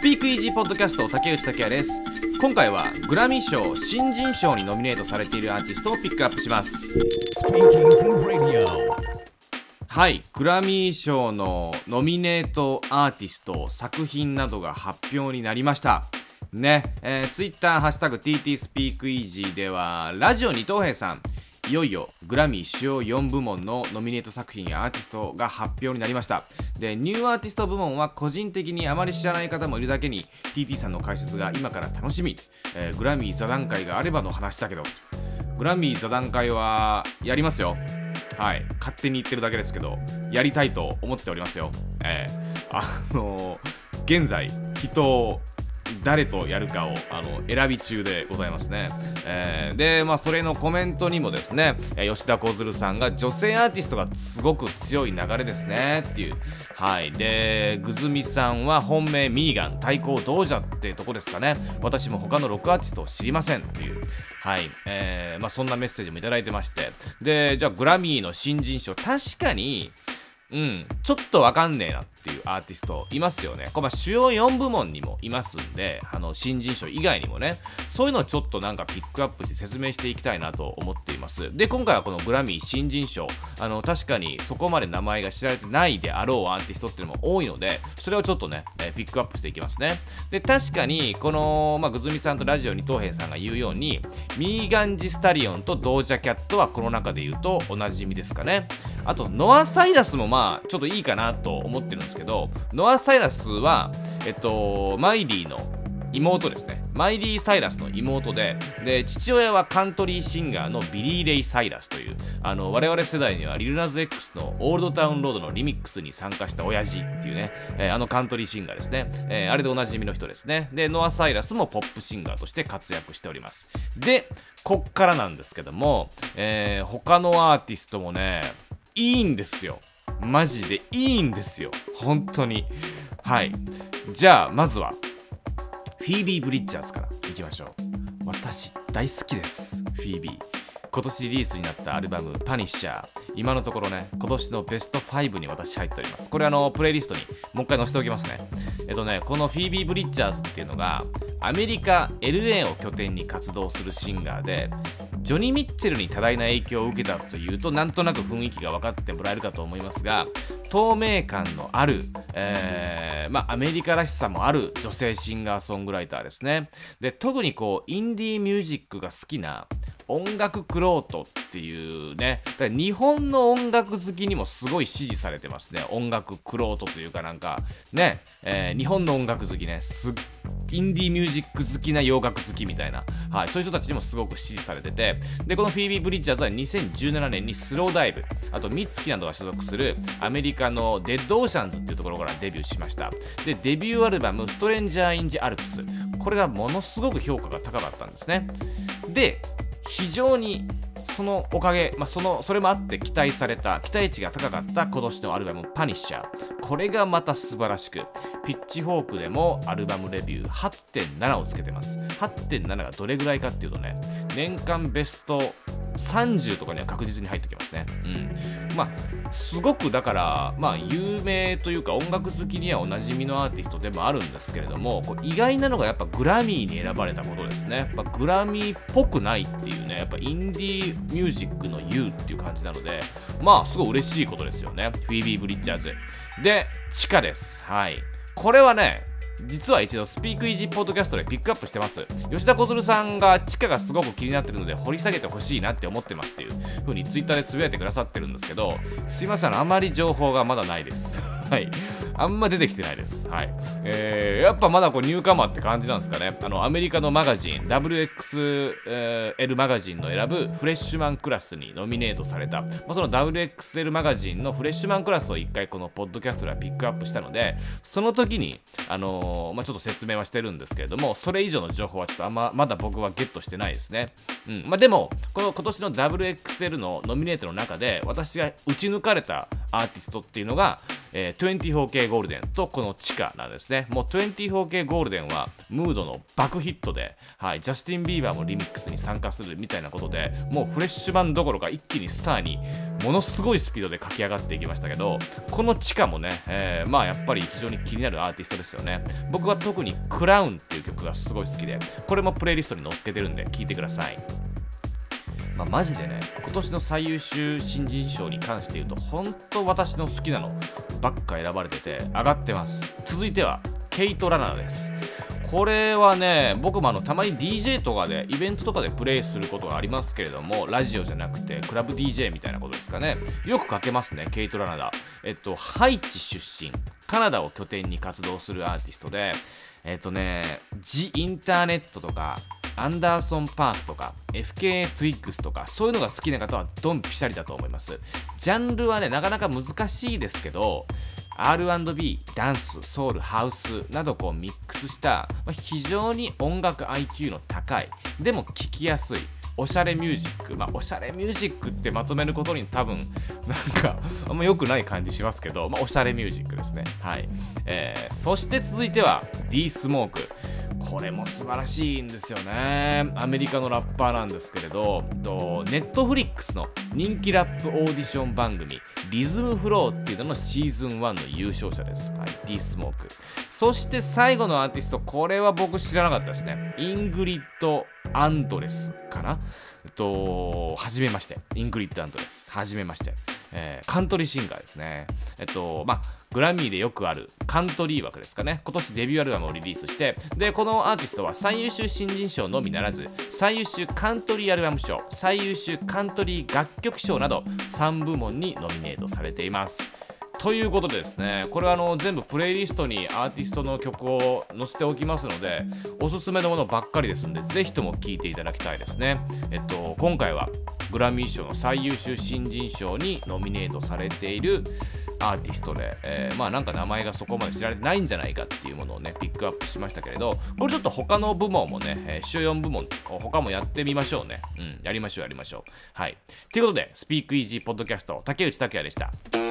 スピークイージーポッドキャスト竹内拓也です。今回はグラミー賞新人賞にノミネートされているアーティストをピックアップします.はい。グラミー賞のノミネートアーティスト作品などが発表になりました。ね。えー、ツイッターハッシュタグ TT スピークイージーではラジオ二等兵さんいよいよグラミー主要4部門のノミネート作品やアーティストが発表になりました。でニューアーティスト部門は個人的にあまり知らない方もいるだけに TT さんの解説が今から楽しみ、えーグラミー座談会があればの話だけど。グラミー座談会はやりますよ。はい。勝手に言ってるだけですけどやりたいと思っておりますよ。えーあのー現在人を誰とやるかをあの選び中でございますね。えーで、まあ、それのコメントにもですね、吉田小鶴さんが女性アーティストがすごく強い流れですねっていう。はい。で、ぐずみさんは本命ミーガン、対抗ドージャってとこですかね。私も他のロックアーティストを知りませんっていう。はい。えーまあ、そんなメッセージもいただいてまして。で、じゃあグラミーの新人賞、確かに、うん、ちょっとわかんねえなっていうアーティストいますよね。これま主要4部門にもいますんで、あの新人賞以外にもね、そういうのをちょっとなんかピックアップして説明していきたいなと思っています。で、今回はこのグラミー新人賞、あの確かにそこまで名前が知られてないであろうアーティストっていうのも多いので、それをちょっとね、えピックアップしていきますね。で、確かにこの、まあ、ぐずみさんとラジオ二等兵さんが言うように、ミーガンジスタリオンとドージャキャットはこの中で言うとおなじみですかね。あと、ノア・サイラスもまあ、ちょっといいかなと思ってるんですですけど、ノア・サイラスは、えっと、マイリーの妹ですね。マイリー・サイラスの妹で、で、父親はカントリーシンガーのビリー・レイ・サイラスという、あの、我々世代にはリルナズ X のオールドタウンロードのリミックスに参加した親父っていうね、えーあのカントリーシンガーですね。えーあれでおなじみの人ですね。で、ノア・サイラスもポップシンガーとして活躍しております。で、こっからなんですけども、えー他のアーティストもね、いいんですよ。マジでいいんですよ。本当に。はい。じゃあ、まずは、フィービー・ブリッジャーズからいきましょう。私、大好きです。フィービー。今年リリースになったアルバム「パニッシャー」今のところね今年のベスト5に私入っておりますこれあのプレイリストにもう一回載せておきますねえっとねこのフィービー・ブリッジャーズっていうのがアメリカ LA を拠点に活動するシンガーでジョニー・ミッチェルに多大な影響を受けたというとなんとなく雰囲気が分かってもらえるかと思いますが透明感のある、えーまあ、アメリカらしさもある女性シンガーソングライターですね。で特にこうインディーミュージックが好きな音楽クロートっていうねだから日本の音楽好きにもすごい支持されてますね。音楽クロートというかなんかね、えー日本の音楽好きねすっインディーミュージック好きな洋楽好きみたいな、はい、そういう人たちにもすごく支持されてて。でこのフィービー・ブリッジャーズは2017年にスローダイブ。あとミツキなどが所属するアメリカのデッドオーシャンズっていうところからデビューしました。でデビューアルバム「 Stranger in the Alps」これがものすごく評価が高かったんですね。で非常にそのおかげ、まあ、そのそれもあって期待された期待値が高かった今年のアルバム「 Punisher」これがまた素晴らしくピッチフォークでもアルバムレビュー8.7をつけてます。8.7がどれぐらいかっていうとね年間ベスト30とかには確実に入ってきますね。うん。まあ、すごくだから、まあ、有名というか音楽好きにはおなじみのアーティストでもあるんですけれども、こう意外なのがやっぱグラミーに選ばれたことですね。やっぱグラミーっぽくないっていうね、やっぱインディーミュージックの U っていう感じなので、まあ、すごい嬉しいことですよね。フィービー・ブリッジャーズ。で、地下です。はい。これはね、実は一度スピークイージーポッドキャストでピックアップしてます。吉田小鶴さんが地下がすごく気になってるので掘り下げてほしいなって思ってますっていう風にツイッターでつぶやいてくださってるんですけどすいませんあまり情報がまだないです。はい。あんま出てきてないです。はい。えー、やっぱまだこうニューカマーって感じなんですかね。あのアメリカのマガジン WXL マガジンの選ぶフレッシュマンクラスにノミネートされた、まあ、その WXL マガジンのフレッシュマンクラスを一回このポッドキャストではピックアップしたのでその時にあのーまあ、ちょっと説明はしてるんですけれどもそれ以上の情報はちょっとあんままだ僕はゲットしてないですね、うん。まあ、でもこの今年の WXL のノミネートの中で私が打ち抜かれたアーティストっていうのが、えー 24K ゴールデンとこの地下なんですね。もう 24K ゴールデンはムードの爆ヒットで、はい、ジャスティン・ビーバーもリミックスに参加するみたいなことでもうフレッシュ版どころか一気にスターにものすごいスピードで駆け上がっていきましたけどこの地下もね、えーまあやっぱり非常に気になるアーティストですよね。僕は特にクラウンっていう曲がすごい好きでこれもプレイリストに載っけてるんで聴いてください。まあ、マジでね今年の最優秀新人賞に関して言うと本当私の好きなのばっか選ばれてて上がってます。続いてはケイト・ラナーです。これはね僕もあのたまに DJ とかでイベントとかでプレイすることがありますけれどもラジオじゃなくてクラブ DJ みたいなことですかね。よくかけますねケイトラナダえっとハイチ出身。カナダを拠点に活動するアーティストでえっとね、ジ・インターネットとか、アンダーソン・パークとか、FKA トゥイックスとか、そういうのが好きな方はドンピシャリだと思います。ジャンルはね、なかなか難しいですけど、R&B、ダンス、ソウル、ハウスなどこうミックスした、ま、非常に音楽 IQ の高い、でも聴きやすい、おしゃれミュージック、まあ、おしゃれミュージックってまとめることに多分、なんか、あんま良くない感じしますけど、まあ、おしゃれミュージックですね。はい。えー、そして続いては、D スモーク。これも素晴らしいんですよね。アメリカのラッパーなんですけれど、ネットフリックスの人気ラップオーディション番組、 Rhythm Flow っていうののシーズン1の優勝者です。はい、D スモーク。そして最後のアーティスト、これは僕知らなかったですね。イングリッド・アンドレスかな？えっと、はじめまして。イングリッド・アンドレス。はじめまして。えー、カントリーシンガーですね。えっと、まあ、グラミーでよくあるカントリー枠ですかね。今年デビューアルバムをリリースして、で、このアーティストは最優秀新人賞のみならず、最優秀カントリーアルバム賞、最優秀カントリー楽曲賞など3部門にノミネートされています。ということでですね、これはあの全部プレイリストにアーティストの曲を載せておきますので、おすすめのものばっかりですので、ぜひとも聴いていただきたいですね。えっと、今回はグラミー賞の最優秀新人賞にノミネートされているアーティストで、えー、まあなんか名前がそこまで知られてないんじゃないかっていうものをね、ピックアップしましたけれど、これちょっと他の部門もね、えー、主要4部門、他もやってみましょうね。うん、やりましょう、やりましょう。はい。ということで、スピークイージーポッドキャスト、竹内拓也でした。